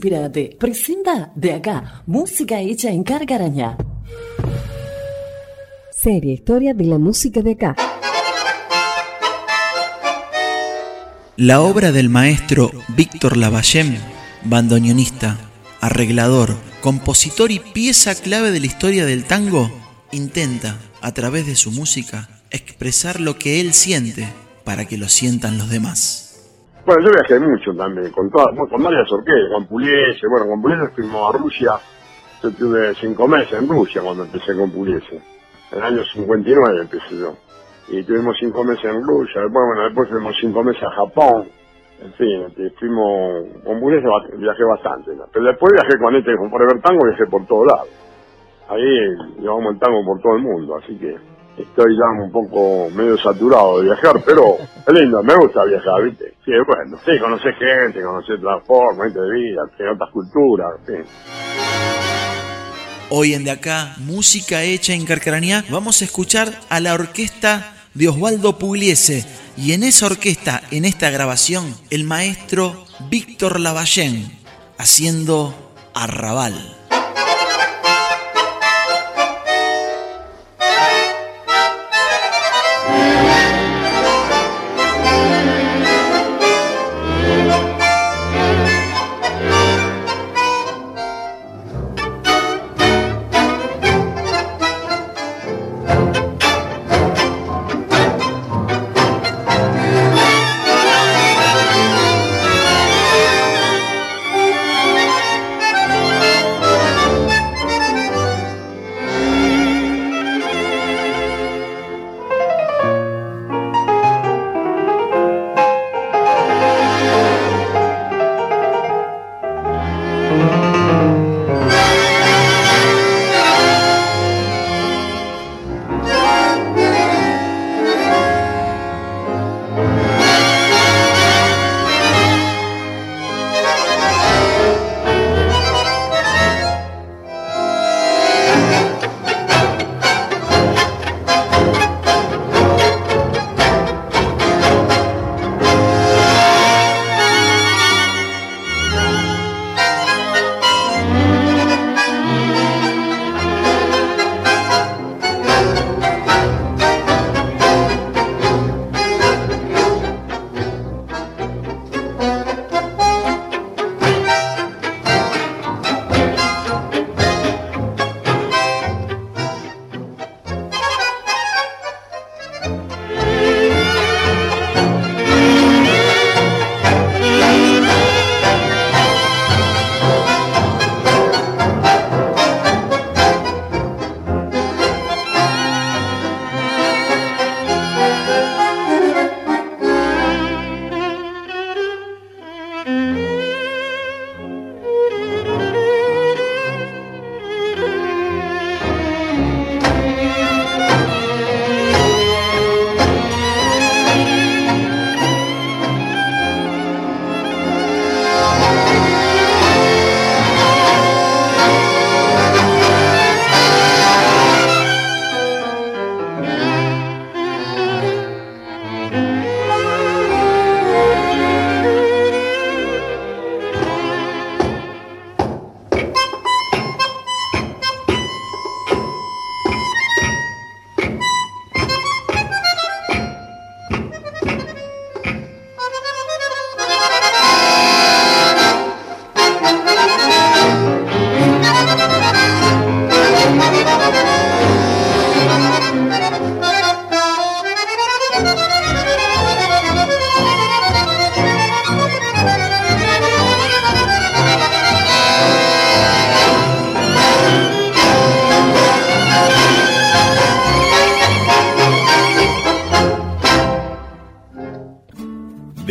Inspirate presenta de acá música hecha en Cargaraña. Serie Historia de la música de acá. La obra del maestro Víctor Lavallem, bandoneonista, arreglador, compositor y pieza clave de la historia del tango, intenta, a través de su música, expresar lo que él siente para que lo sientan los demás. Bueno, yo viajé mucho también, con todas, con varias orquestas, con Puliese, bueno, con Puliese fuimos a Rusia, yo tuve cinco meses en Rusia cuando empecé con Puliese, en el año 59 empecé yo, y tuvimos cinco meses en Rusia, después, bueno, después fuimos cinco meses a Japón, en fin, este, fuimos, con Puliese viajé bastante, pero después viajé con este, con Forever Tango, viajé por todos lados, ahí llevamos el tango por todo el mundo, así que estoy ya un poco medio saturado de viajar, pero es lindo, me gusta viajar, ¿viste? Sí, bueno, sí, conocer gente, conocer otras formas, gente de vida, otras culturas, en Hoy en De Acá, música hecha en Carcaranía, vamos a escuchar a la orquesta de Osvaldo Pugliese. Y en esa orquesta, en esta grabación, el maestro Víctor Lavallén, haciendo Arrabal.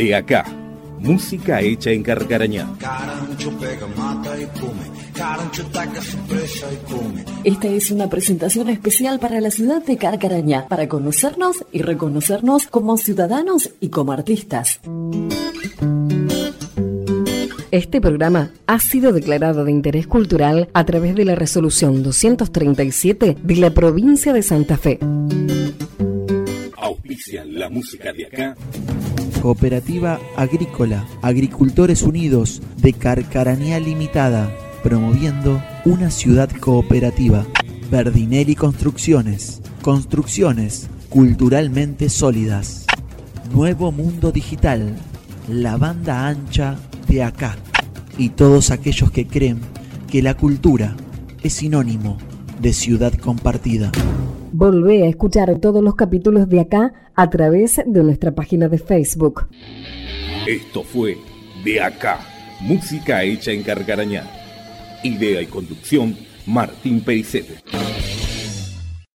De acá, música hecha en Carcarañá. Esta es una presentación especial para la ciudad de Carcarañá, para conocernos y reconocernos como ciudadanos y como artistas. Este programa ha sido declarado de interés cultural a través de la resolución 237 de la provincia de Santa Fe. Auspicia la música de acá. Cooperativa Agrícola, Agricultores Unidos de Carcarañá Limitada, promoviendo una ciudad cooperativa. Verdinelli Construcciones, construcciones culturalmente sólidas. Nuevo Mundo Digital, la banda ancha de acá. Y todos aquellos que creen que la cultura es sinónimo de ciudad compartida. Volvé a escuchar todos los capítulos de acá a través de nuestra página de Facebook. Esto fue De Acá, música hecha en Carcarañá. Idea y conducción, Martín Pericete.